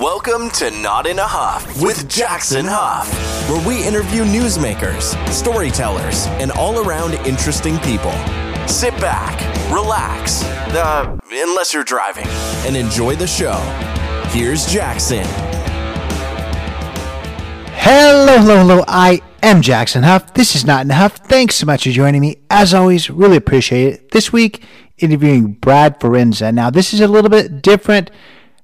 Welcome to Not in a Huff with Jackson Huff, where we interview newsmakers, storytellers, and all around interesting people. Sit back, relax, uh, unless you're driving, and enjoy the show. Here's Jackson. Hello, hello, hello. I am Jackson Huff. This is Not in a Huff. Thanks so much for joining me. As always, really appreciate it. This week, interviewing Brad Forenza. Now, this is a little bit different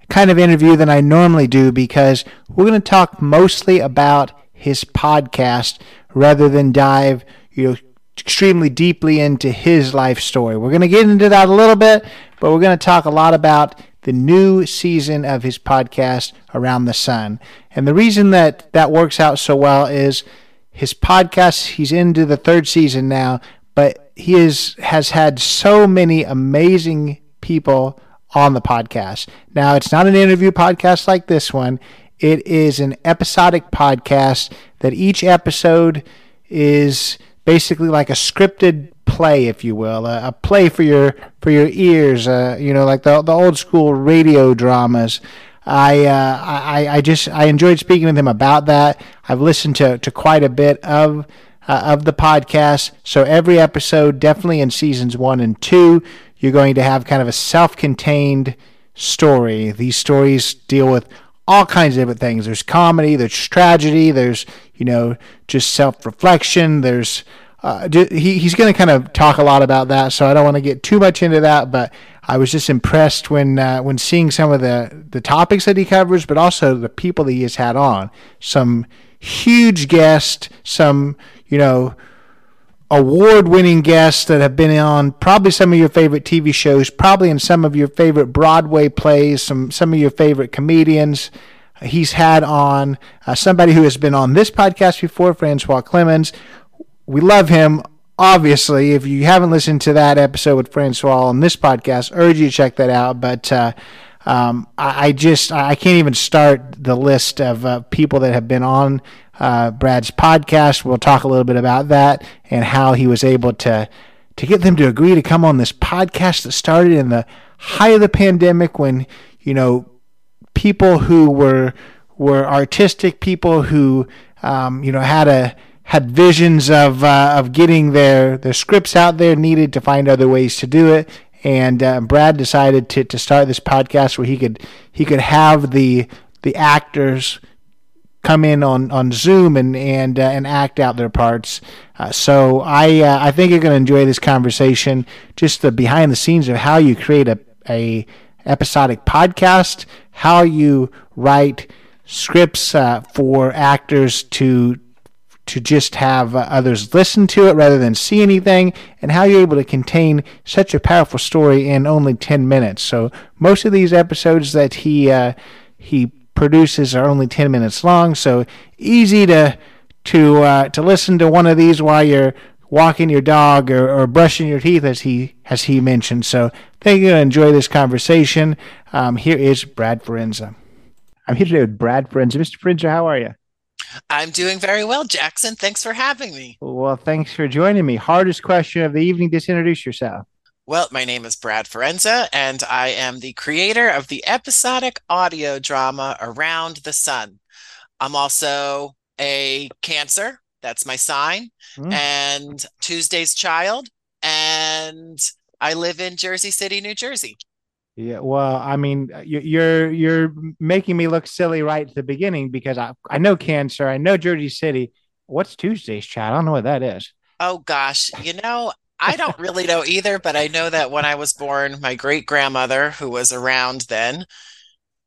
kind of interview than I normally do because we're going to talk mostly about his podcast rather than dive, you know, extremely deeply into his life story. We're going to get into that a little bit, but we're going to talk a lot about the new season of his podcast around the sun. And the reason that that works out so well is his podcast, he's into the third season now, but he is has had so many amazing people on the podcast. Now, it's not an interview podcast like this one. It is an episodic podcast that each episode is basically like a scripted play, if you will, a, a play for your for your ears. Uh, you know, like the the old school radio dramas. I, uh, I I just I enjoyed speaking with him about that. I've listened to to quite a bit of. Uh, of the podcast. So every episode, definitely in seasons one and two, you're going to have kind of a self contained story. These stories deal with all kinds of different things. There's comedy, there's tragedy, there's, you know, just self reflection, there's uh, he, he's going to kind of talk a lot about that, so I don't want to get too much into that. But I was just impressed when uh, when seeing some of the the topics that he covers, but also the people that he has had on. Some huge guests, some you know award winning guests that have been on probably some of your favorite TV shows, probably in some of your favorite Broadway plays, some, some of your favorite comedians. He's had on uh, somebody who has been on this podcast before, Francois Clemmons. We love him. Obviously, if you haven't listened to that episode with Francois on this podcast, urge you to check that out. But uh, um, I, I, just I can't even start the list of uh, people that have been on uh, Brad's podcast. We'll talk a little bit about that and how he was able to to get them to agree to come on this podcast that started in the height of the pandemic when you know people who were were artistic people who um, you know had a had visions of uh, of getting their their scripts out there needed to find other ways to do it and uh, Brad decided to, to start this podcast where he could he could have the the actors come in on, on Zoom and and uh, and act out their parts. Uh, so I uh, I think you're going to enjoy this conversation, just the behind the scenes of how you create a a episodic podcast, how you write scripts uh, for actors to to just have uh, others listen to it rather than see anything, and how you're able to contain such a powerful story in only 10 minutes. So most of these episodes that he uh, he produces are only 10 minutes long, so easy to to uh, to listen to one of these while you're walking your dog or, or brushing your teeth, as he as he mentioned. So thank you. Enjoy this conversation. Um, here is Brad Forenza. I'm here today with Brad Forenza. Mr. Forenza, how are you? I'm doing very well, Jackson. Thanks for having me. Well, thanks for joining me. Hardest question of the evening. Just introduce yourself. Well, my name is Brad Forenza, and I am the creator of the episodic audio drama Around the Sun. I'm also a Cancer, that's my sign, mm. and Tuesday's Child, and I live in Jersey City, New Jersey. Yeah, well, I mean, you're you're making me look silly right at the beginning because I I know Cancer, I know Jersey City. What's Tuesday's Child? I don't know what that is. Oh gosh, you know, I don't really know either, but I know that when I was born, my great grandmother, who was around then,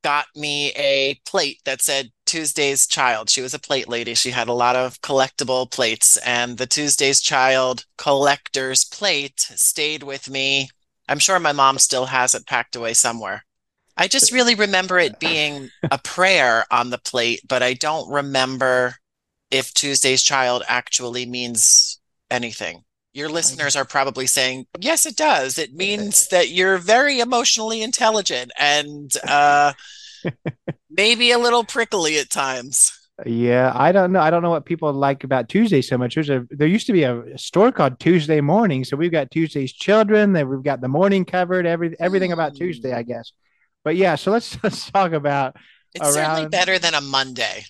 got me a plate that said Tuesday's Child. She was a plate lady. She had a lot of collectible plates, and the Tuesday's Child collector's plate stayed with me. I'm sure my mom still has it packed away somewhere. I just really remember it being a prayer on the plate, but I don't remember if Tuesday's Child actually means anything your listeners are probably saying, yes, it does. It means that you're very emotionally intelligent and uh, maybe a little prickly at times. Yeah, I don't know. I don't know what people like about Tuesday so much. There's a there used to be a store called Tuesday Morning, so we've got Tuesday's Children. Then we've got the morning covered. Every everything about Tuesday, I mm. guess. But yeah, so let's let's talk about It's certainly better than a Monday.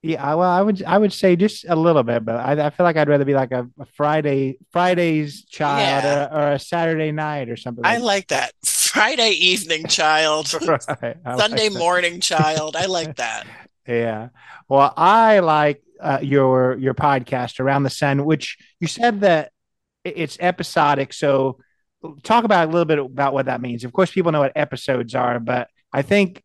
Yeah, well, I would I would say just a little bit, but I, I feel like I'd rather be like a, a Friday Friday's child yeah. or, or, a Saturday night or something. Like I like that Friday evening child, right. Sunday like morning child. I like that. Yeah. Well, I like uh, your your podcast around the sun, which you said that it's episodic. So, talk about a little bit about what that means. Of course, people know what episodes are, but I think,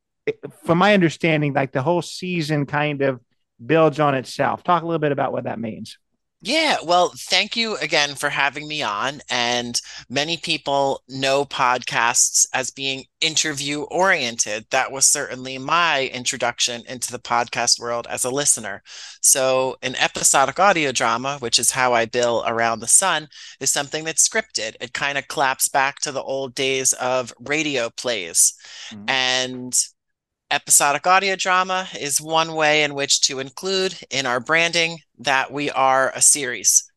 from my understanding, like the whole season kind of builds on itself. Talk a little bit about what that means. Yeah, well, thank you again for having me on. And many people know podcasts as being interview oriented. That was certainly my introduction into the podcast world as a listener. So, an episodic audio drama, which is how I bill Around the Sun, is something that's scripted. It kind of claps back to the old days of radio plays. Mm-hmm. And Episodic audio drama is one way in which to include in our branding that we are a series.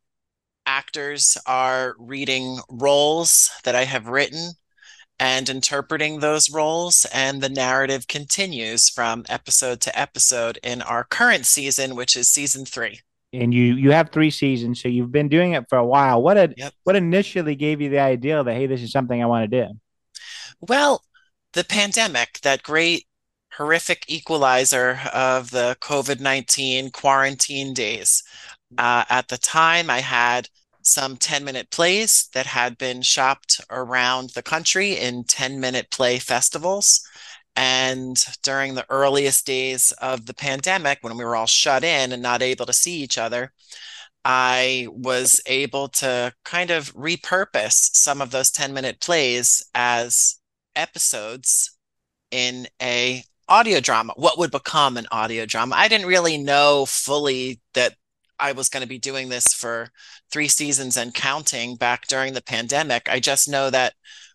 Actors are reading roles that I have written and interpreting those roles, and the narrative continues from episode to episode in our current season, which is season three. And you you have three seasons, so you've been doing it for a while. What a, yep. what initially gave you the idea that hey, this is something I want to do? Well, the pandemic, that great horrific equalizer of the COVID 19 quarantine days. Uh, at the time, I had some 10 minute plays that had been shopped around the country in 10 minute play festivals. And during the earliest days of the pandemic, when we were all shut in and not able to see each other, I was able to kind of repurpose some of those 10 minute plays as episodes in a audio drama, what would become an audio drama. I didn't really know fully that I was going to be doing this for three seasons and counting back during the pandemic. I just know that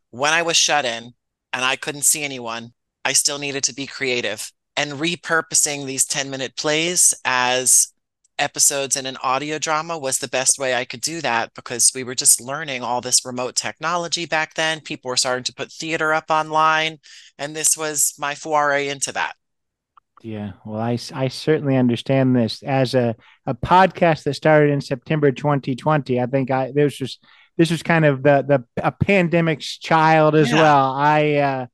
when I was shut in and I couldn't see anyone, I still needed to be creative and repurposing these 10 minute plays as episodes in an audio drama was the best way I could do that because we were just learning all this remote technology back then. People were starting to put theater up online, and this was my foray into that. Yeah, well, I, I certainly understand this as a, a podcast that started in September 2020. I think I this was this was kind of the the a pandemic's child as yeah. well. I uh,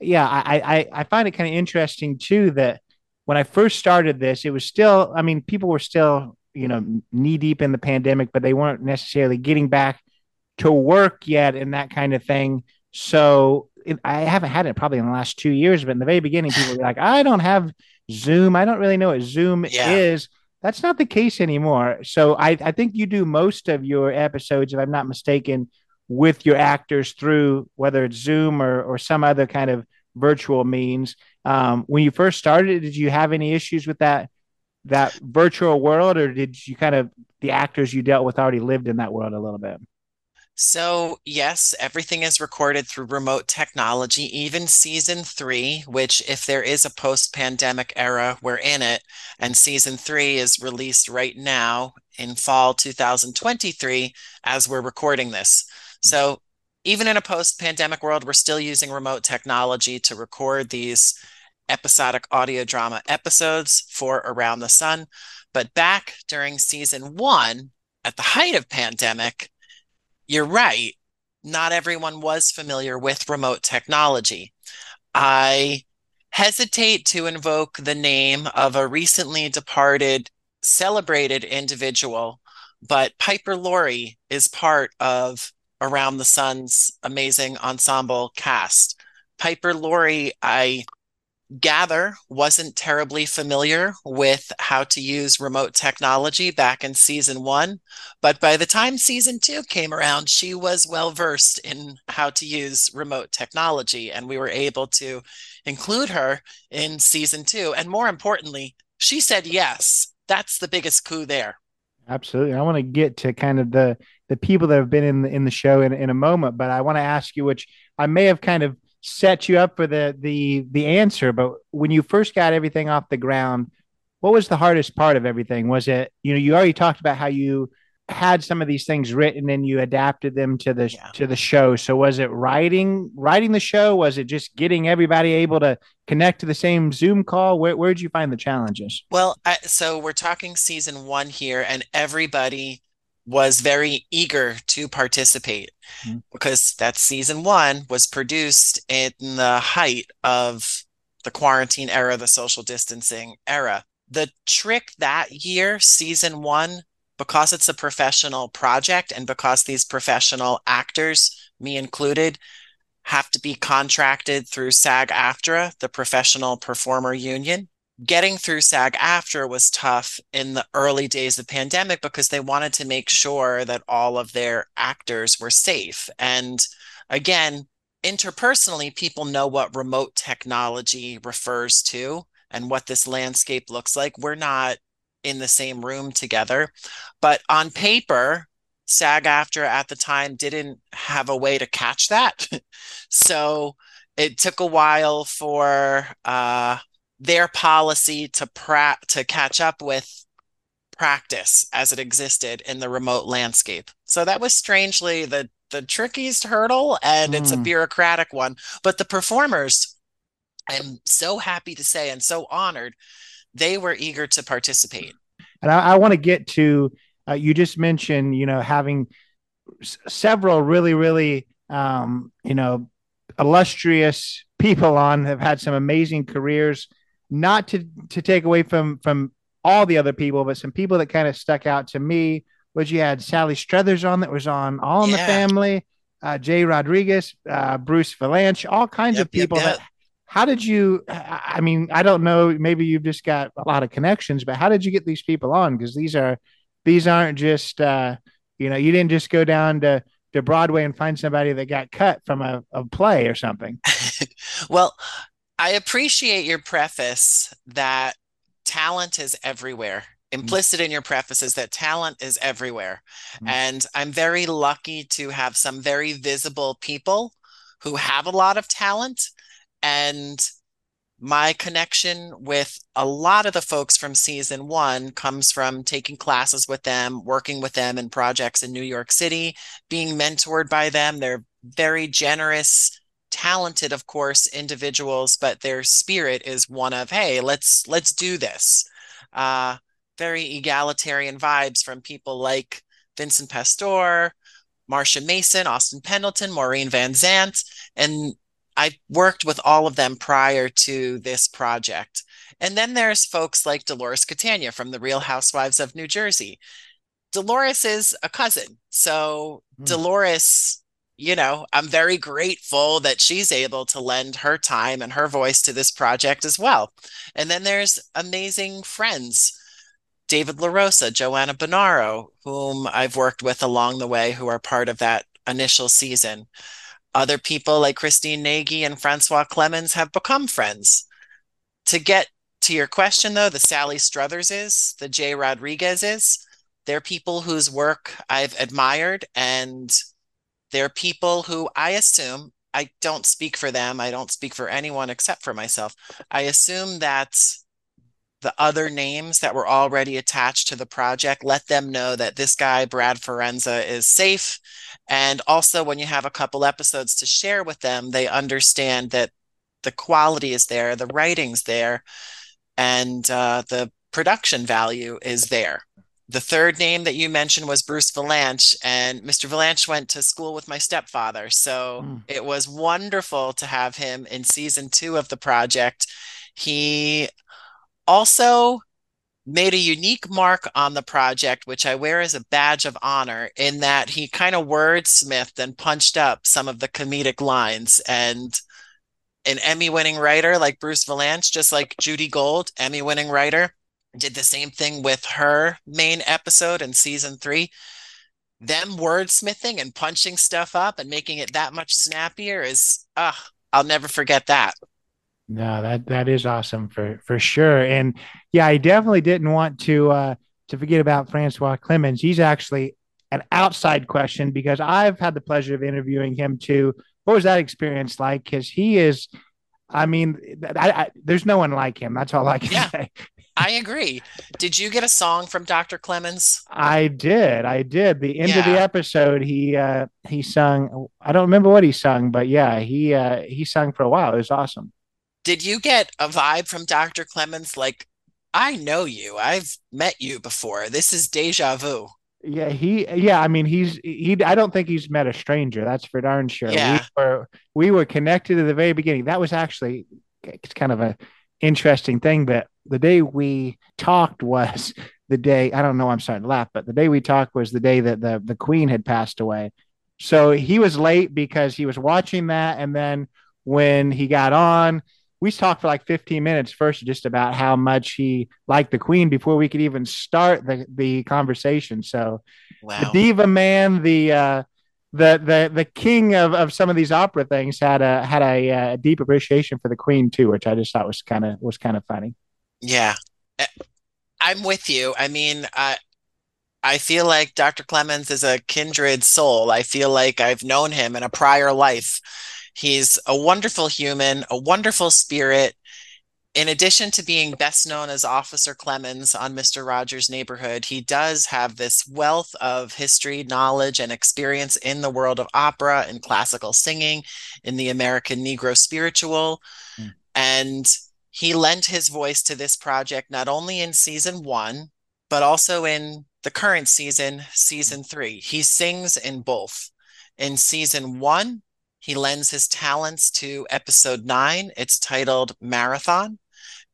yeah, I, I I find it kind of interesting too that when I first started this, it was still, I mean, people were still, you know, knee deep in the pandemic, but they weren't necessarily getting back to work yet and that kind of thing. So it, I haven't had it probably in the last two years, but in the very beginning, people were like, I don't have Zoom. I don't really know what Zoom yeah. is. That's not the case anymore. So I, I think you do most of your episodes, if I'm not mistaken, with your actors through whether it's Zoom or, or some other kind of virtual means. Um, when you first started, did you have any issues with that that virtual world, or did you kind of the actors you dealt with already lived in that world a little bit? So, yes, everything is recorded through remote technology, even season three, which, if there is a post pandemic era, we're in it. And season three is released right now in fall 2023 as we're recording this. So, even in a post pandemic world, we're still using remote technology to record these episodic audio drama episodes for Around the Sun. But back during season one, at the height of pandemic, you're right. Not everyone was familiar with remote technology. I hesitate to invoke the name of a recently departed, celebrated individual, but Piper Laurie is part of Around the Sun's amazing ensemble cast. Piper Laurie, I gather, wasn't terribly familiar with how to use remote technology back in season one. But by the time season two came around, she was well versed in how to use remote technology. And we were able to include her in season two. And more importantly, she said yes. That's the biggest coup there. Absolutely. I want to get to kind of the the people that have been in the, in the show in, in a moment, but I want to ask you, which I may have kind of set you up for the the the answer, but when you first got everything off the ground, what was the hardest part of everything? Was it you know you already talked about how you had some of these things written and you adapted them to the yeah. to the show. So was it writing writing the show? Was it just getting everybody able to connect to the same Zoom call? Where where did you find the challenges? Well, I, so we're talking season one here, and everybody was very eager to participate mm-hmm. because that season one was produced in the height of the quarantine era, the social distancing era. The trick that year, season one, because it's a professional project and because these professional actors, me included, have to be contracted through SAG AFTRA, the professional performer union. Getting through SAG AFTRA was tough in the early days of pandemic because they wanted to make sure that all of their actors were safe. And again, interpersonally, people know what remote technology refers to and what this landscape looks like. We're not in the same room together. But on paper, SAG AFTRA at the time didn't have a way to catch that. so it took a while for uh, their policy to pra- to catch up with practice as it existed in the remote landscape. So that was strangely the the trickiest hurdle and mm. it's a hmm. bureaucratic one, but the performers I'm so happy to say and so honored they were eager to participate. And I, I want to get to, uh, you just mentioned, you know, having s- several really, really, um, you know, illustrious people on have had some amazing careers. Not to to take away from from all the other people, but some people that kind of stuck out to me was you had Sally Struthers on that was on All in yeah. the Family, uh, Jai Rodriguez, uh, Bruce Vilanch, all kinds yep, of people yep, yep. that how did you i mean i don't know maybe you've just got a lot of connections but how did you get these people on because these are these aren't just uh you know you didn't just go down to to broadway and find somebody that got cut from a, a play or something well i appreciate your preface that talent is everywhere mm-hmm. implicit in your preface is that talent is everywhere mm-hmm. and i'm very lucky to have some very visible people who have a lot of talent and my connection with a lot of the folks from season one comes from taking classes with them, working with them in projects in New York City, being mentored by them. They're very generous, talented, of course, individuals, but their spirit is one of, hey, let's let's do this. Uh, very egalitarian vibes from people like Vincent Pastore, Marsha Mason, Austin Pendleton, Maureen Van Zandt, and I worked with all of them prior to this project. And then there's folks like Dolores Catania from the Real Housewives of New Jersey. Dolores is a cousin. So mm. Dolores, you know, I'm very grateful that she's able to lend her time and her voice to this project as well. And then there's amazing friends. David LaRosa, Joanna Bonaro, whom I've worked with along the way, who are part of that initial season. Other people like Christine Nagy and Francois Clemmons have become friends. To get to your question, though, the Sally Strutherses, the Jai Rodriguezes, they're people whose work I've admired, and they're people who I assume I don't speak for them. I don't speak for anyone except for myself. I assume that the other names that were already attached to the project let them know that this guy, Brad Forenza, is safe and also, when you have a couple episodes to share with them, they understand that the quality is there, the writing's there, and uh, the production value is there. The third name that you mentioned was Bruce Vilanch, and Mr. Vilanch went to school with my stepfather. So mm. it was wonderful to have him in season two of the project. He also made a unique mark on the project, which I wear as a badge of honor, in that he kind of wordsmithed and punched up some of the comedic lines. And an Emmy winning writer like Bruce Vilanch, just like Judy Gold, Emmy winning writer, did the same thing with her main episode in season three. Them wordsmithing and punching stuff up and making it that much snappier is, uh, I'll never forget that. No, that that is awesome for for sure. And yeah, I definitely didn't want to uh to forget about Francois Clemmons. He's actually an outside question because I've had the pleasure of interviewing him too. What was that experience like? Because he is, I mean, I, I, there's no one like him. That's all I can yeah. say. I agree. Did you get a song from Dr. Clemmons? I did. I did. The end of the episode, he uh he sung I don't remember what he sung, but yeah, he uh he sung for a while. It was awesome. Did you get a vibe from Dr. Clemmons like, I know you, I've met you before. This is deja vu. Yeah, he yeah, I mean he's he I don't think he's met a stranger, that's for darn sure. We Yeah. were we were connected at the very beginning. That was actually it's kind of a interesting thing that the day we talked was the day I don't know I'm starting to laugh, but the day we talked was the day that the the queen had passed away. So he was late because he was watching that and then when he got on we talked for like 15 minutes first just about how much he liked the queen before we could even start the, the conversation. So the diva man, the uh, the the the king of, of some of these opera things had a had a, uh deep appreciation for the queen too, which I just thought was kind of was kind of funny. Yeah. Eh, I'm with you. I mean, I I feel like Dr. Clemmons is a kindred soul. I feel like I've known him in a prior life. He's a wonderful human, a wonderful spirit. In addition to being best known as Officer Clemmons on Mr. Rogers' Neighborhood, he does have this wealth of history, knowledge, and experience in the world of opera and classical singing, in the American Negro spiritual. Mm. And he lent his voice to this project not only in season one, but also in the current season, season three. He sings in both. In season one, he lends his talents to episode nine. It's titled Marathon.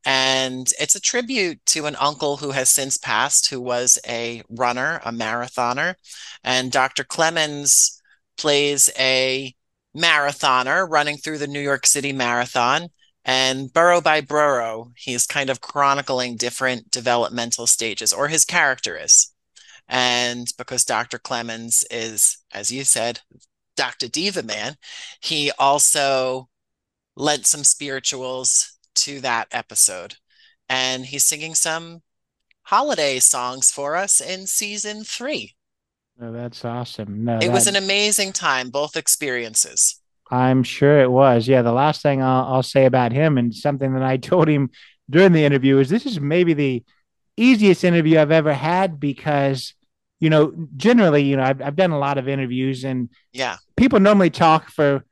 And it's a tribute to an uncle who has since passed, who was a runner, a marathoner. And Dr. Clemmons plays a marathoner running through the New York City Marathon. And borough by borough, he's kind of chronicling different developmental stages, or his character is. And because Dr. Clemmons is, as you said, Dr. Diva Man, he also lent some spirituals to that episode. And he's singing some holiday songs for us in season three. No, that's awesome. No, It was an amazing time, both experiences. I'm sure it was. Yeah, the last thing I'll, I'll say about him and something that I told him during the interview is this is maybe the easiest interview I've ever had because, you know, generally, you know, I've, I've done a lot of interviews and Yeah. people normally talk for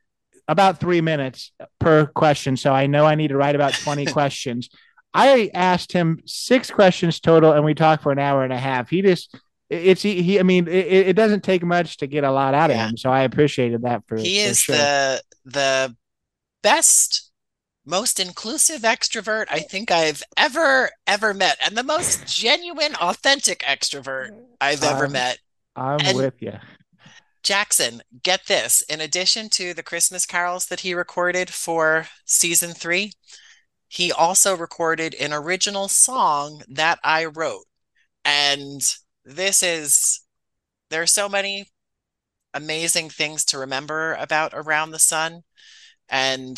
about three minutes per question. So I know I need to write about 20 questions. I asked him six questions total and we talked for an hour and a half. He just, it's he, he I mean, it, it doesn't take much to get a lot out of him. So I appreciated that for, He for is sure. the the best, most inclusive extrovert I think I've ever ever met, and the most genuine, authentic extrovert I've ever Um, met. I'm And- with you. Jackson, get this. In addition to the Christmas carols that he recorded for season three, he also recorded an original song that I wrote. And this is, there are so many amazing things to remember about Around the Sun. And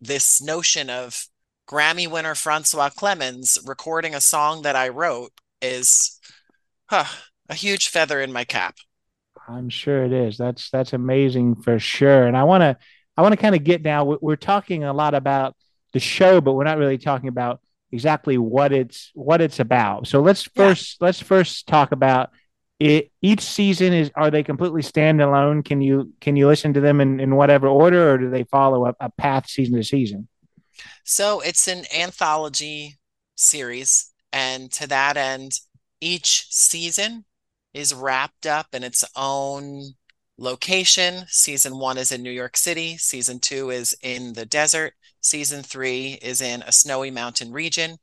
this notion of Grammy winner Francois Clemmons recording a song that I wrote is huh, a huge feather in my cap. I'm sure it is. That's that's amazing for sure. And I want to I want to kind of get now. we- We're talking a lot about the show, but we're not really talking about exactly what it's what it's about. So let's Yeah. first let's first talk about it. Each season is are they completely standalone? Can you can you listen to them in, in whatever order, or do they follow a, a path season to season? So it's an anthology series, and to that end, each season is wrapped up in its own location. Season one is in New York City, season two is in the desert, season three is in a snowy mountain region.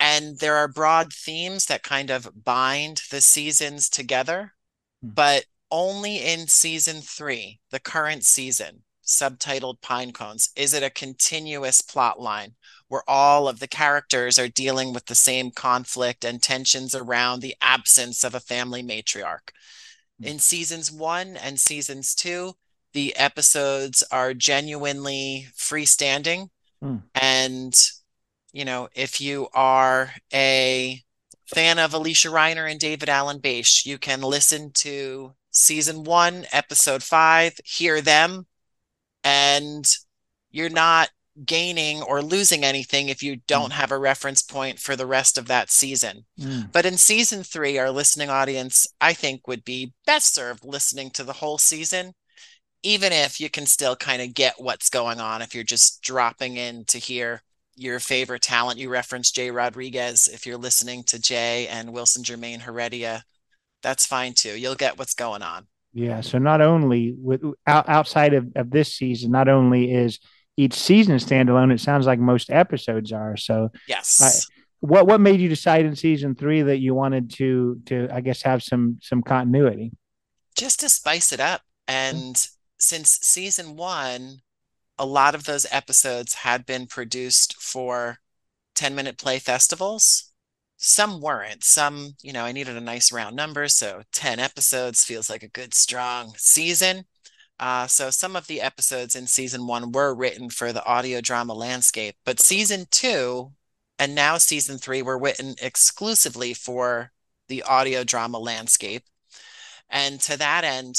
And there are broad themes that kind of bind the seasons together, Hmm. but only in season three, the current season, subtitled Pine Cones, is it a continuous plot line where all of the characters are dealing with the same conflict and tensions around the absence of a family matriarch. Hmm. In seasons one and seasons two, the episodes are genuinely freestanding. Hmm. And, you know, if you are a fan of Alysia Reiner and David Alan Basche, you can listen to season one, episode five, hear them, and you're not gaining or losing anything if you don't mm. have a reference point for the rest of that season. Mm. But in season three, our listening audience, I think, would be best served listening to the whole season, even if you can still kind of get what's going on if you're just dropping in to hear your favorite talent. You reference Jai Rodriguez. If you're listening to Jai and Wilson Jermaine Heredia, that's fine too. You'll get what's going on. Yeah. So not only with outside of, of this season, not only is each season standalone, it sounds like most episodes are. So yes. I, what what made you decide in season three that you wanted to to I guess have some some continuity? Just to spice it up. And. Since season one, a lot of those episodes had been produced for 10 minute play festivals. Some weren't. Some, you know, I needed a nice round number. So 10 episodes feels like a good, strong season. Uh, so some of the episodes in season one were written for the audio drama landscape, but season two and now season three were written exclusively for the audio drama landscape. And to that end,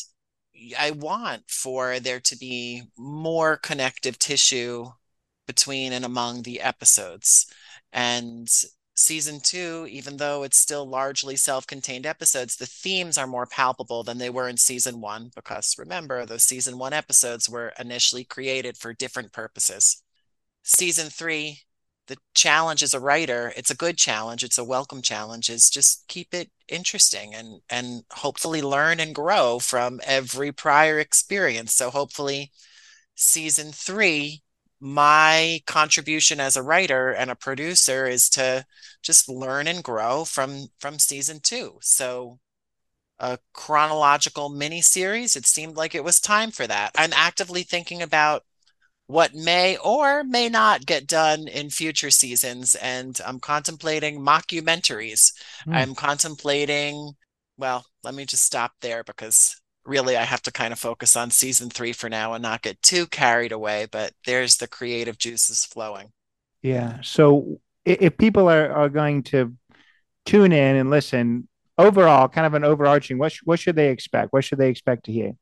I want for there to be more connective tissue between and among the episodes. And season two, even though it's still largely self contained episodes, the themes are more palpable than they were in season one, because remember, those season one episodes were initially created for different purposes. Season three, the challenge as a writer, it's a good challenge, it's a welcome challenge, is just keep it interesting and and hopefully learn and grow from every prior experience. So hopefully season three my contribution as a writer and a producer is to just learn and grow from from season two so a chronological mini series it seemed like it was time for that i'm actively thinking about what may or may not get done in future seasons and i'm contemplating mockumentaries mm. i'm contemplating well let me just stop there because really I have to kind of focus on season three for now and not get too carried away. But there's the creative juices flowing. Yeah. So if people are, are going to tune in and listen, overall, kind of an overarching, what, sh- what should they expect? What should they expect to hear?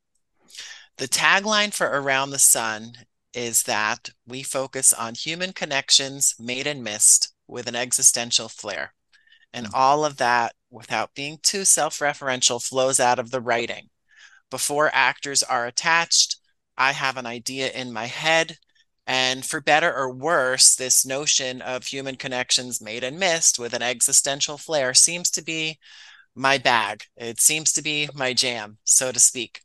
The tagline for Around the Sun is that we focus on human connections made and missed with an existential flair. And mm. all of that, without being too self referential, flows out of the writing before actors are attached. I have an idea in my head. And for better or worse, this notion of human connections made and missed with an existential flair seems to be my bag. It seems to be my jam, so to speak.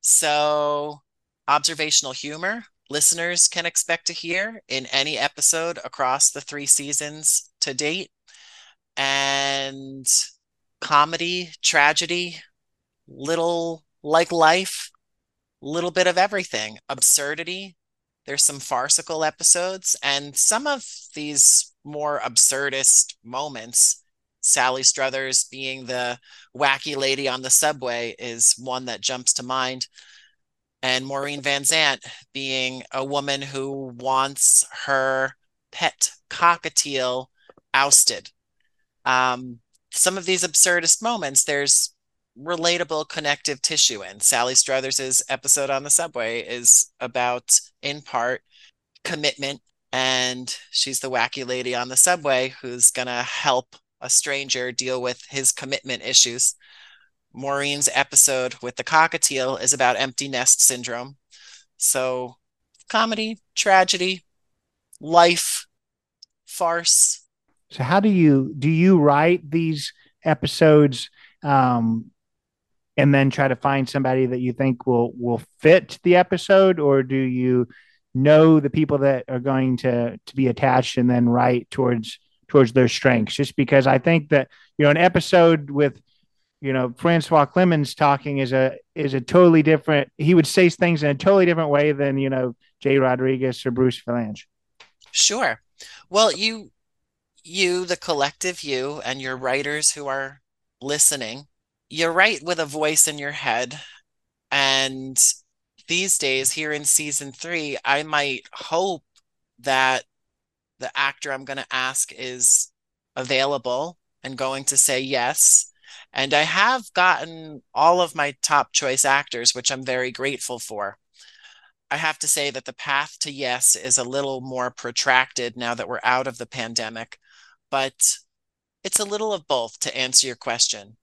So, observational humor, listeners can expect to hear in any episode across the three seasons to date. And comedy, tragedy, little like life, little bit of everything, absurdity. There's some farcical episodes, and some of these more absurdist moments. Sally Struthers being the wacky lady on the subway is one that jumps to mind. And Maureen Van Zandt being a woman who wants her pet cockatiel ousted. Um, some of these absurdist moments, there's relatable connective tissue in. Sally Struthers' episode on the subway is about, in part, commitment. And she's the wacky lady on the subway who's going to help a stranger deal with his commitment issues. Maureen's episode with the cockatiel is about empty nest syndrome. So, comedy, tragedy, life, farce. So, how do you do you write these episodes um, and then try to find somebody that you think will will fit the episode or do you know the people that are going to to be attached and then write towards towards their strengths just because i think that you know an episode with you know francois Clemmons talking is a is a totally different he would say things in a totally different way than you know jay rodriguez or bruce Vilanch. sure well you you the collective you and your writers who are listening you're right with a voice in your head. And these days, here in season three, I might hope that the actor I'm going to ask is available and going to say yes. And I have gotten all of my top choice actors, which I'm very grateful for. I have to say that the path to yes is a little more protracted now that we're out of the pandemic, but it's a little of both to answer your question.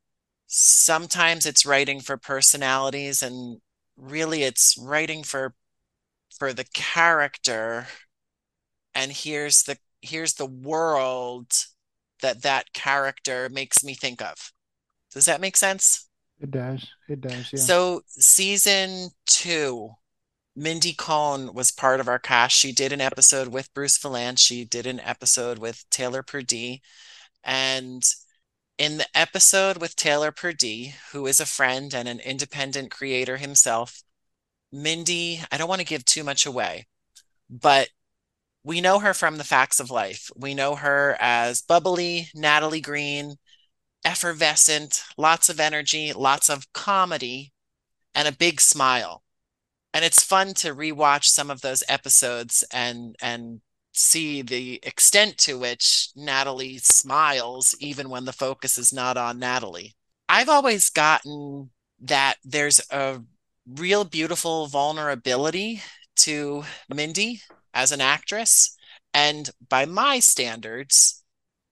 Sometimes it's writing for personalities and really it's writing for for the character and here's the here's the world that that character makes me think of. Does that make sense? It does. It does. Yeah. So season two, Mindy Cohn was part of our cast. She did an episode with Bruce Vilanch. She did an episode with Taylor Purdie. And in the episode with Taylor Purdie, who is a friend and an independent creator himself, Mindy, I don't want to give too much away, but we know her from the facts of life. We know her as bubbly, Natalie Green, effervescent, lots of energy, lots of comedy, and a big smile. And it's fun to rewatch some of those episodes and and see the extent to which Natalie smiles even when the focus is not on Natalie. I've always gotten that there's a real beautiful vulnerability to Mindy as an actress. And by my standards,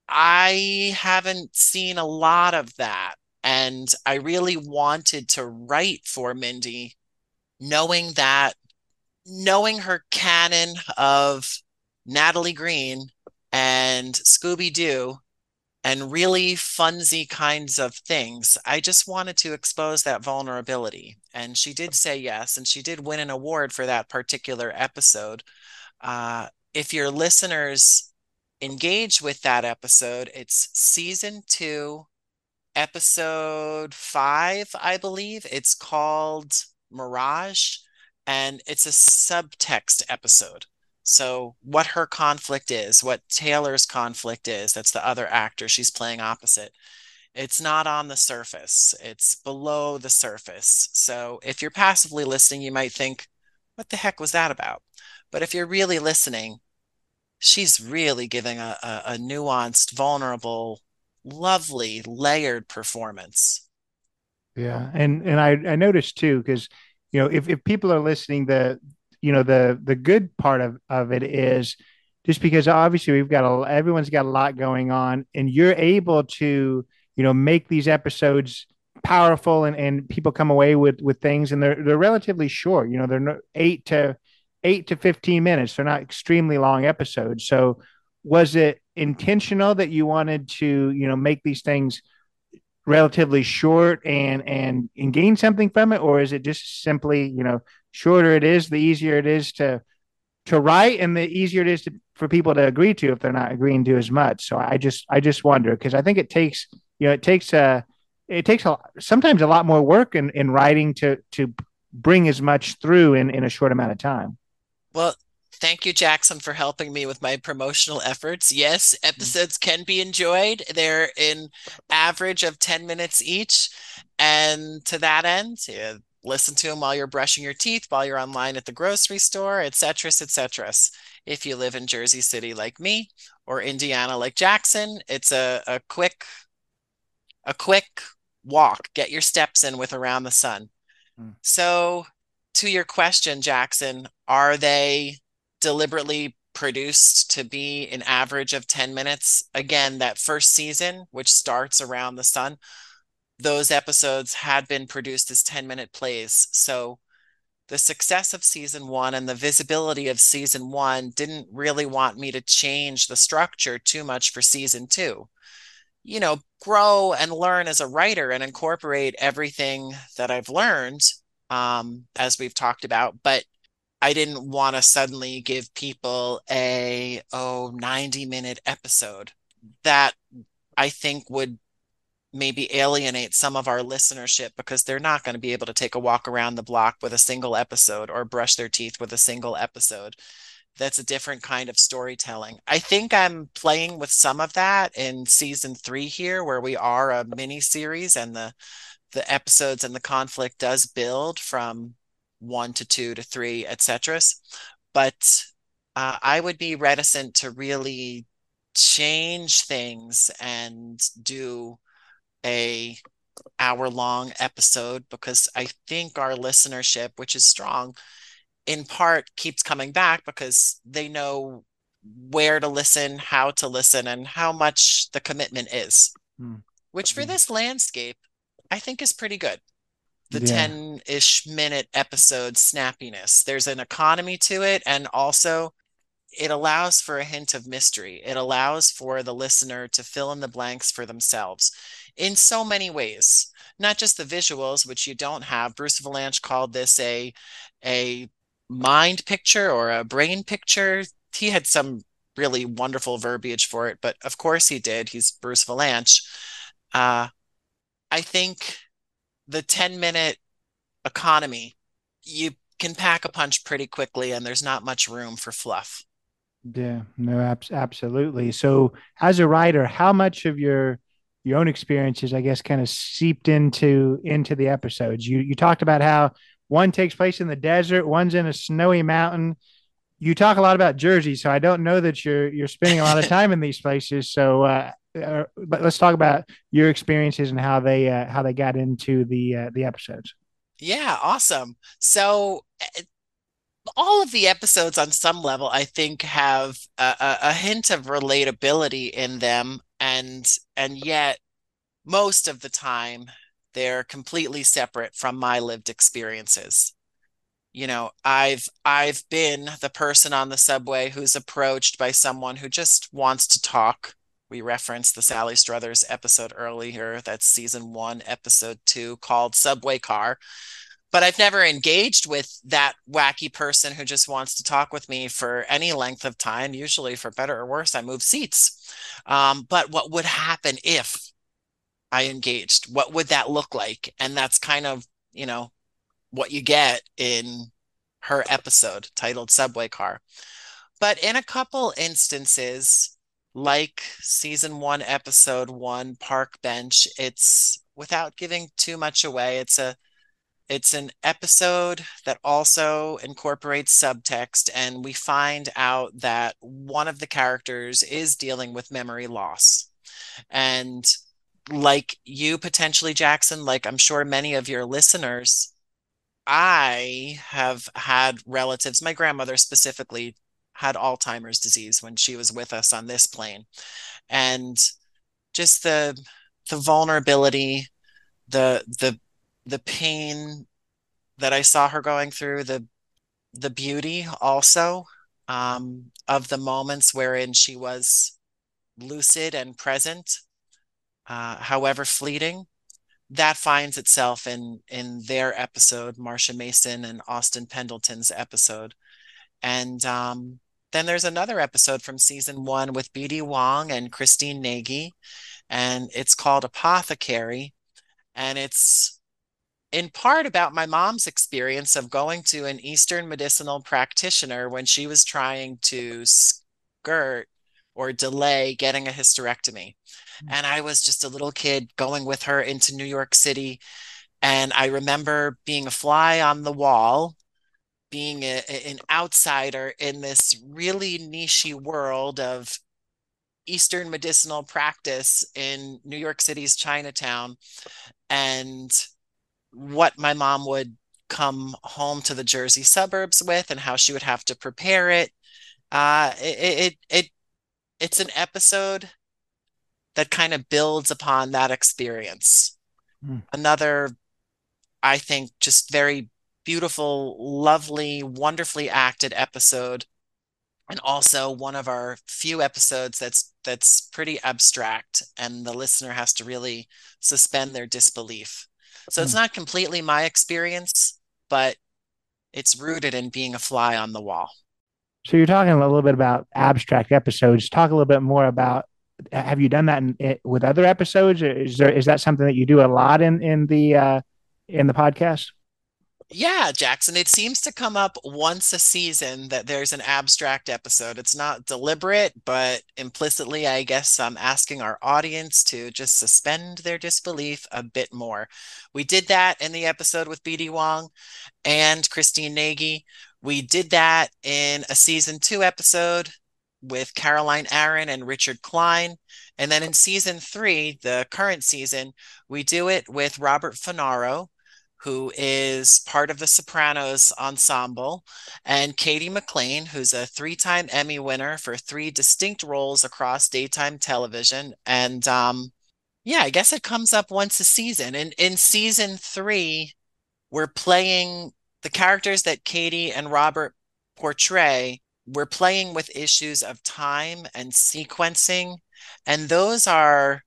I haven't seen a lot of that. And I really wanted to write for Mindy, knowing that, knowing her canon of Natalie Green and Scooby Doo and really funsy kinds of things. I just wanted to expose that vulnerability. And she did say yes. And she did win an award for that particular episode. Uh, if your listeners engage with that episode, it's season two, episode five, I believe. It's called Mirage, and it's a subtext episode. So, what her conflict is, what Taylor's conflict is, that's the other actor she's playing opposite. It's not on the surface, it's below the surface. So, if you're passively listening, you might think, what the heck was that about? But if you're really listening, she's really giving a, a, a nuanced, vulnerable, lovely, layered performance. Yeah. And and I, I noticed too, because you know, if, if people are listening, the you know, the the good part of, of it is just because obviously we've got a everyone's got a lot going on, and you're able to, you know, make these episodes powerful and, and people come away with with things and they're they're relatively short. You know, they're eight to eight to 15 minutes. They're not extremely long episodes. So was it intentional that you wanted to, you know, make these things relatively short and, and, and gain something from it? Or is it just simply, you know, shorter it is, the easier it is to, to write and the easier it is to, for people to agree to if they're not agreeing to as much. So I just, I just wonder, because I think it takes, you know, it takes a, it takes a, sometimes a lot more work in, in writing to, to bring as much through in, in a short amount of time. Well, thank you, Jackson, for helping me with my promotional efforts. Yes, mm. episodes can be enjoyed. They're in average of 10 minutes each. And to that end, listen to them while you're brushing your teeth, while you're online at the grocery store, etc., etc. If you live in Jersey City like me or Indiana like Jackson, it's a, a quick a quick walk. Get your steps in with Around the Sun. Hmm. So to your question, Jackson, are they deliberately produced to be an average of 10 minutes? Again, that first season, which starts around the sun, those episodes had been produced as 10 minute plays. So the success of season one and the visibility of season one didn't really want me to change the structure too much for season two. You know, grow and learn as a writer and incorporate everything that I've learned um, as we've talked about, but I didn't want to suddenly give people a oh 90 minute episode that I think would maybe alienate some of our listenership because they're not going to be able to take a walk around the block with a single episode or brush their teeth with a single episode. That's a different kind of storytelling. I think I'm playing with some of that in season three here, where we are a mini series and the the episodes and the conflict does build from one to two to three, etc. But uh, I would be reticent to really change things and do a hour long episode because I think our listenership, which is strong, in part keeps coming back because they know where to listen, how to listen, and how much the commitment is. Hmm. Which for hmm. this landscape, I think is pretty good. The 10 yeah. ish minute episode snappiness. There's an economy to it. And also, it allows for a hint of mystery. It allows for the listener to fill in the blanks for themselves in so many ways, not just the visuals, which you don't have. Bruce Vilanch called this a, a mind picture or a brain picture. He had some really wonderful verbiage for it, but of course he did. He's Bruce Vilanch. Uh, I think the 10 minute economy, you can pack a punch pretty quickly and there's not much room for fluff. Yeah, no, ab- absolutely. So, as a writer, how much of your your own experiences, I guess, kind of seeped into into the episodes? You you talked about how one takes place in the desert, one's in a snowy mountain. You talk a lot about Jersey, so I don't know that you're you're spending a lot of time in these places. So, uh, uh, but let's talk about your experiences and how they uh, how they got into the uh, the episodes. Yeah, awesome. So eh, all of the episodes on some level i think have a, a, hint of relatability in them and and yet most of the time they're completely separate from my lived experiences you know i've i've been the person on the subway who's approached by someone who just wants to talk we referenced the sally struthers episode earlier that's season one episode two called subway car but I've never engaged with that wacky person who just wants to talk with me for any length of time. Usually, for better or worse, I move seats. Um, but what would happen if I engaged? What would that look like? And that's kind of, you know, what you get in her episode titled Subway Car. But in a couple instances, like season one, episode one, Park Bench, it's without giving too much away, it's a it's an episode that also incorporates subtext, and we find out that one of the characters is dealing with memory loss. And like you potentially, Jackson, like I'm sure many of your listeners, I have had relatives, my grandmother specifically had Alzheimer's disease when she was with us on this plane. And just the the vulnerability, the the the pain that I saw her going through, the the beauty also um, of the moments wherein she was lucid and present, uh, however fleeting, that finds itself in in their episode, Marsha Mason and Austin Pendleton's episode, and um, then there's another episode from season one with B.D. Wong and Christine Nagy, and it's called Apothecary, and it's in part about my mom's experience of going to an Eastern medicinal practitioner when she was trying to skirt or delay getting a hysterectomy. Mm-hmm. And I was just a little kid going with her into New York City. And I remember being a fly on the wall, being a, an outsider in this really nichey world of Eastern medicinal practice in New York City's Chinatown. And what my mom would come home to the Jersey suburbs with and how she would have to prepare it. Uh, it, it, it it's an episode that kind of builds upon that experience. Mm. Another, I think, just very beautiful, lovely, wonderfully acted episode. And also one of our few episodes that's that's pretty abstract and the listener has to really suspend their disbelief. So it's hmm. not completely my experience, but it's rooted in being a fly on the wall. So you're talking a little bit about abstract episodes. Talk a little bit more about. Have you done that in, with other episodes? Is there is that something that you do a lot in in the uh, in the podcast? Yeah, Jackson, it seems to come up once a season that there's an abstract episode. It's not deliberate, but implicitly, I guess I'm asking our audience to just suspend their disbelief a bit more. We did that in the episode with BD Wong and Christine Nagy. We did that in a season two episode with Caroline Aaron and Richard Kind. And then in season three, the current season, we do it with Robert Funaro who is part of the Sopranos ensemble, and Katie McLean, who's a three time Emmy winner for three distinct roles across daytime television. And um, yeah, I guess it comes up once a season. And in season three, we're playing the characters that Katie and Robert portray. We're playing with issues of time and sequencing. And those are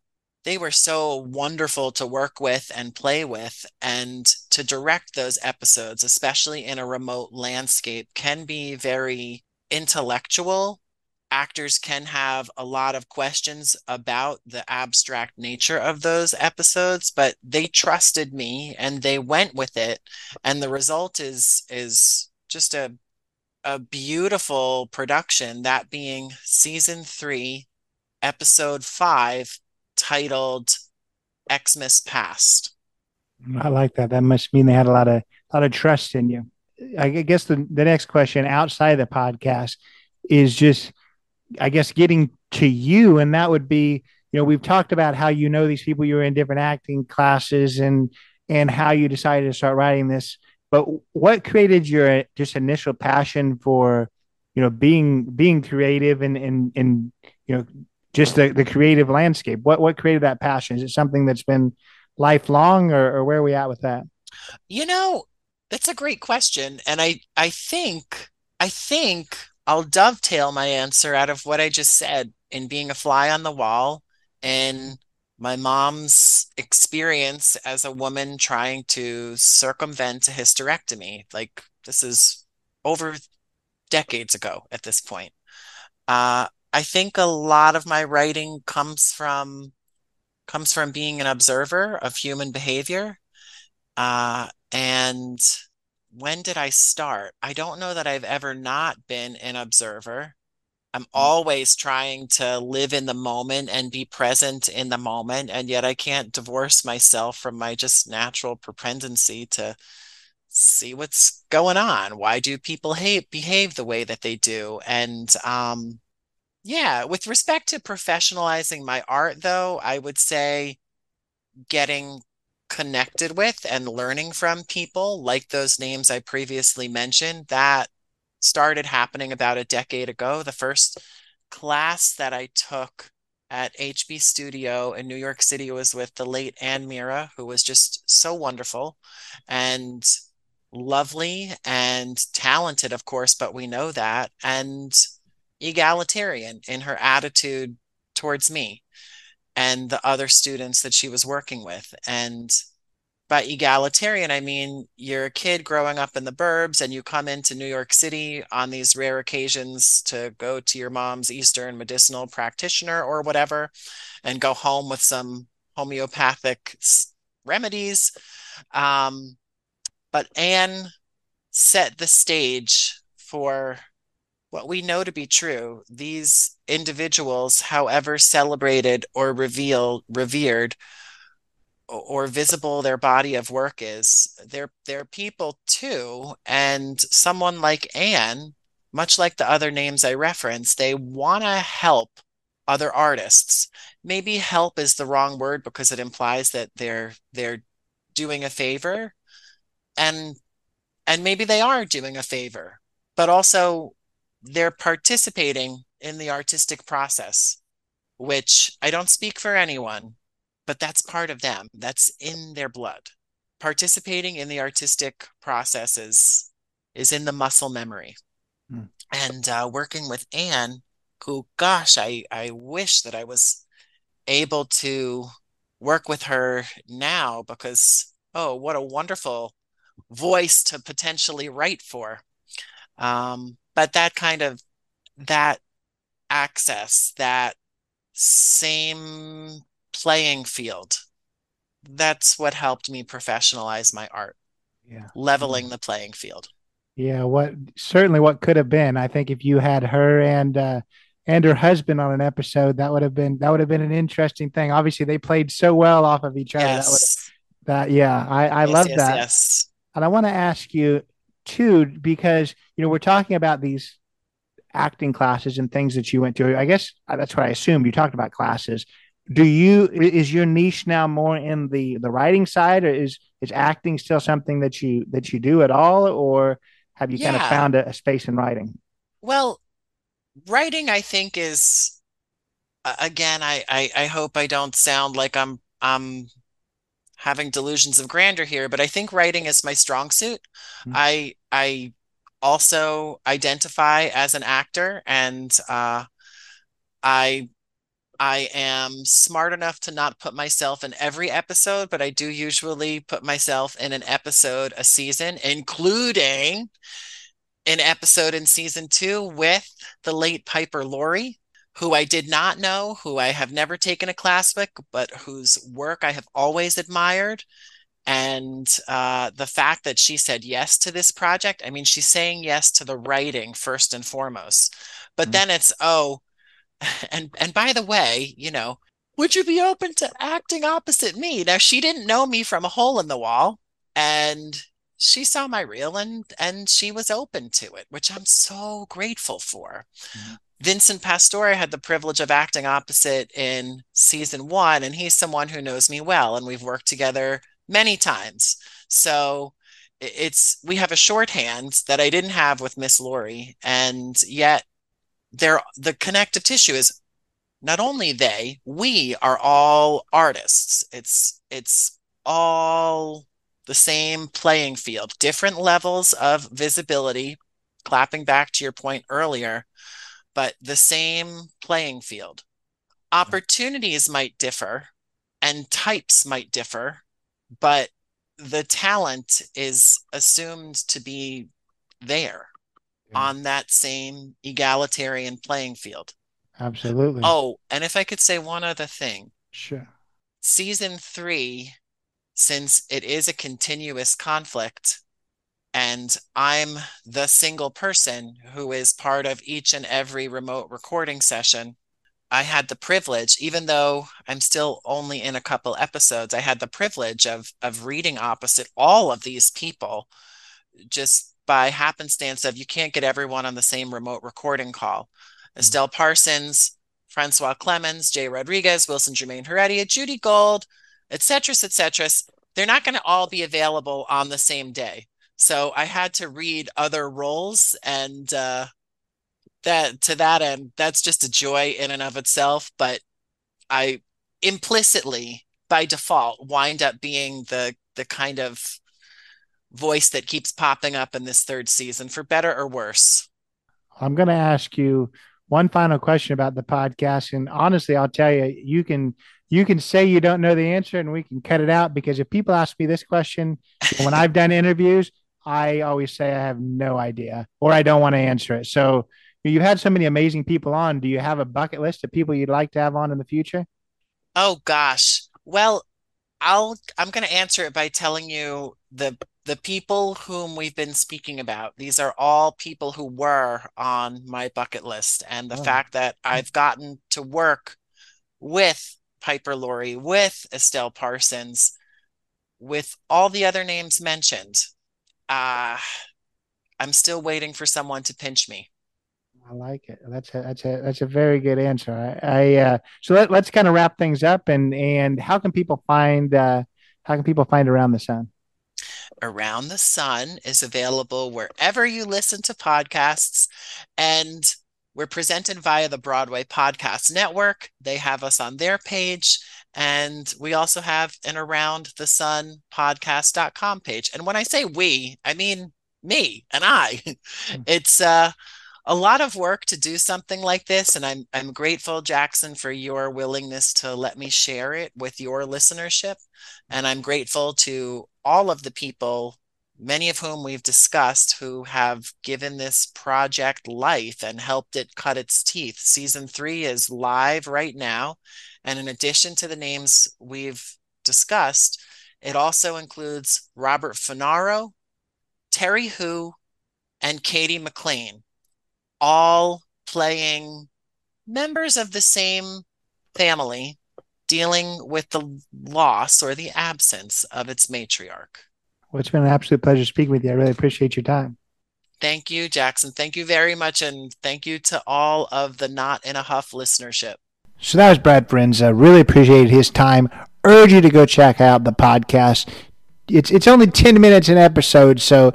they were so wonderful to work with and play with and to direct those episodes especially in a remote landscape can be very intellectual. Actors can have a lot of questions about the abstract nature of those episodes but they trusted me and they went with it. And the result is is just a a beautiful production that being season 3 episode 5 titled Xmas Past. I like that. That must mean they had a lot of a lot of trust in you. I guess the, the next question outside the podcast is just, I guess, getting to you, and that would be, you know, we've talked about how you know these people, you were in different acting classes, and and how you decided to start writing this. But what created your uh, just initial passion for, you know, being being creative and and and you know just the, the creative landscape? What what created that passion? Is it something that's been lifelong, or, or where are we at with that? You know, that's a great question, and I I think I think I'll dovetail my answer out of what I just said in being a fly on the wall and my mom's experience as a woman trying to circumvent a hysterectomy. Like this is over decades ago at this point. Uh, I think a lot of my writing comes from comes from being an observer of human behavior. Uh, and when did I start? I don't know that I've ever not been an observer. I'm mm. always trying to live in the moment and be present in the moment. And yet I can't divorce myself from my just natural propensity to see what's going on. Why do people hate, behave the way that they do? And um, yeah, with respect to professionalizing my art, though, I would say getting connected with and learning from people like those names I previously mentioned, that started happening about a decade ago. The first class that I took at HB Studio in New York City was with the late Anne Meara, who was just so wonderful and lovely and talented, of course, but we know that. And egalitarian in her attitude towards me and the other students that she was working with. And by egalitarian, I mean you're a kid growing up in the burbs and you come into New York City on these rare occasions to go to your mom's Eastern medicinal practitioner or whatever and go home with some homeopathic remedies. Um, but Anne set the stage for what we know to be true, these individuals, however celebrated or revealed, revered, or visible their body of work is, they're they're people too. And someone like Anne, much like the other names I referenced, they want to help other artists. Maybe help is the wrong word because it implies that they're they're doing a favor. And and maybe they are doing a favor, but also they're participating in the artistic process, which I don't speak for anyone, but that's part of them. That's in their blood. Participating in the artistic process is, is in the muscle memory. Hmm. And uh, working with Anne, who, gosh, I, I wish that I was able to work with her now because, oh, what a wonderful voice to potentially write for. Um, but that kind of that access that same playing field that's what helped me professionalize my art yeah. leveling the playing field. Yeah what certainly what could have been. I think if you had her and uh and her husband on an episode that would have been that would have been an interesting thing. Obviously they played so well off of each other. Yes. that, that yeah i i yes, love yes, that. yes. And i want to ask you too because you know we're talking about these acting classes and things that you went to i guess uh, that's what i assumed. You talked about classes. Do you is your niche now more in the the writing side or is is acting still something that you that you do at all, or have you kind of found a, a space in writing? Well, writing, I think, is again, I, I I hope I don't sound like I'm I'm having delusions of grandeur here, but I think writing is my strong suit. Mhm. I I also identify as an actor, and uh, I I am smart enough to not put myself in every episode, but I do usually put myself in an episode a season, including an episode in season two with the late Piper Laurie, who I did not know, who I have never taken a class with, but whose work I have always admired. And uh, the fact that she said yes to this project, I mean, she's saying yes to the writing first and foremost. But Mhm. then it's, oh, and and by the way, you know, would you be open to acting opposite me? Now, she didn't know me from a hole in the wall, and she saw my reel and and she was open to it, which I'm so grateful for. Mhm. Vincent Pastore had the privilege of acting opposite in season one, and he's someone who knows me well, and we've worked together many times. So it's we have a shorthand that I didn't have with Miss Laurie, and yet there the connective tissue is not only they, we are all artists. It's it's all the same playing field, different levels of visibility, clapping back to your point earlier, but the same playing field. Opportunities might differ and types might differ, but the talent is assumed to be there Yeah. on that same egalitarian playing field. Absolutely. Oh, and if I could say one other thing, sure. season three, since it is a continuous conflict, and I'm the single person who is part of each and every remote recording session, I had the privilege, even though I'm still only in a couple episodes, I had the privilege of of reading opposite all of these people just by happenstance of you can't get everyone on the same remote recording call. Mm-hmm. Estelle Parsons, Francois Clemmons, Jai Rodriguez, Wilson Jermaine Heredia, Judy Gold, et cetera, et cetera. They're not going to all be available on the same day. So I had to read other roles and uh, that to that end, that's just a joy in and of itself. But I implicitly, by default, wind up being the the kind of voice that keeps popping up in this third season, for better or worse. I'm going to ask you one final question about the podcast, and honestly, I'll tell you, you can you can say you don't know the answer, and we can cut it out because if people ask me this question when I've done interviews, I always say I have no idea or I don't want to answer it. So you've had so many amazing people on. Do you have a bucket list of people you'd like to have on in the future? Oh gosh. Well, I'll I'm going to answer it by telling you the the people whom we've been speaking about. These are all people who were on my bucket list, and the Oh. fact that I've gotten to work with Piper Laurie, with Estelle Parsons, with all the other names mentioned. Uh, I'm still waiting for someone to pinch me. I like it. That's a that's a that's a very good answer. I, I uh, so let, let's kind of wrap things up and and how can people find uh, how can people find around the sun? Around the Sun is available wherever you listen to podcasts. And we're presented via the Broadway Podcast Network. They have us on their page. And we also have an Around the Sun podcast.com page. And when I say we, I mean me and I. it's uh, a lot of work to do something like this. And I'm, I'm grateful, Jackson, for your willingness to let me share it with your listenership. And I'm grateful to all of the people, many of whom we've discussed, who have given this project life and helped it cut its teeth. Season three is live right now. And in addition to the names we've discussed, it also includes Robert Funaro, Terry Hu, and Katie McLean, all playing members of the same family dealing with the loss or the absence of its matriarch. Well, it's been an absolute pleasure speaking with you. I really appreciate your time. Thank you, Jackson. Thank you very much. And thank you to all of the Not in a Huff listenership. So that was Brad Forenza. Really appreciated his time. Urge you to go check out the podcast. it's it's only ten minutes an episode, so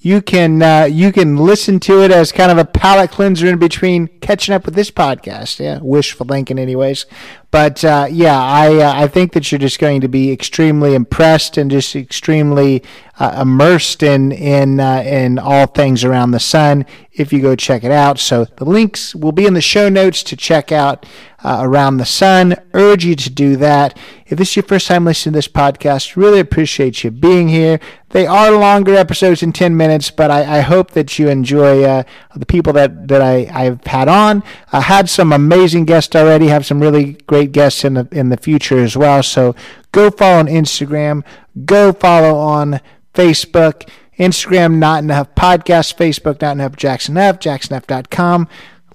you can uh, you can listen to it as kind of a palate cleanser in between catching up with this podcast. Yeah, wishful thinking, anyways. But uh, yeah, I uh, I think that you're just going to be extremely impressed and just extremely uh, immersed in in uh, in all things around the sun if you go check it out. So the links will be in the show notes to check out uh, around the sun. Urge you to do that. If this is your first time listening to this podcast, really appreciate you being here. They are longer episodes in 10 minutes, but I, I hope that you enjoy uh, the people that, that I, I've had on. I had some amazing guests already, have some really great guests in the, in the future as well. So go follow on Instagram, go follow on Facebook. Instagram, Not in a Huff Podcast, Facebook, Not in a Huff Jackson F, jacksonf.com.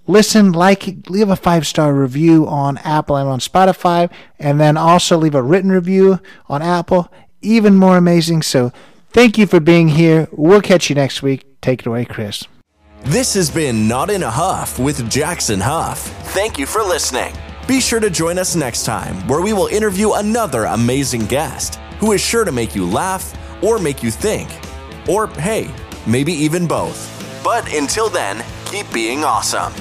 Listen, like, leave a five star review on Apple and on Spotify, and then also leave a written review on Apple. Even more amazing. So thank you for being here. We'll catch you next week. Take it away, Chris. This has been Not in a Huff with Jackson Huff. Thank you for listening. Be sure to join us next time where we will interview another amazing guest who is sure to make you laugh or make you think. Or, hey, maybe even both. But until then, keep being awesome.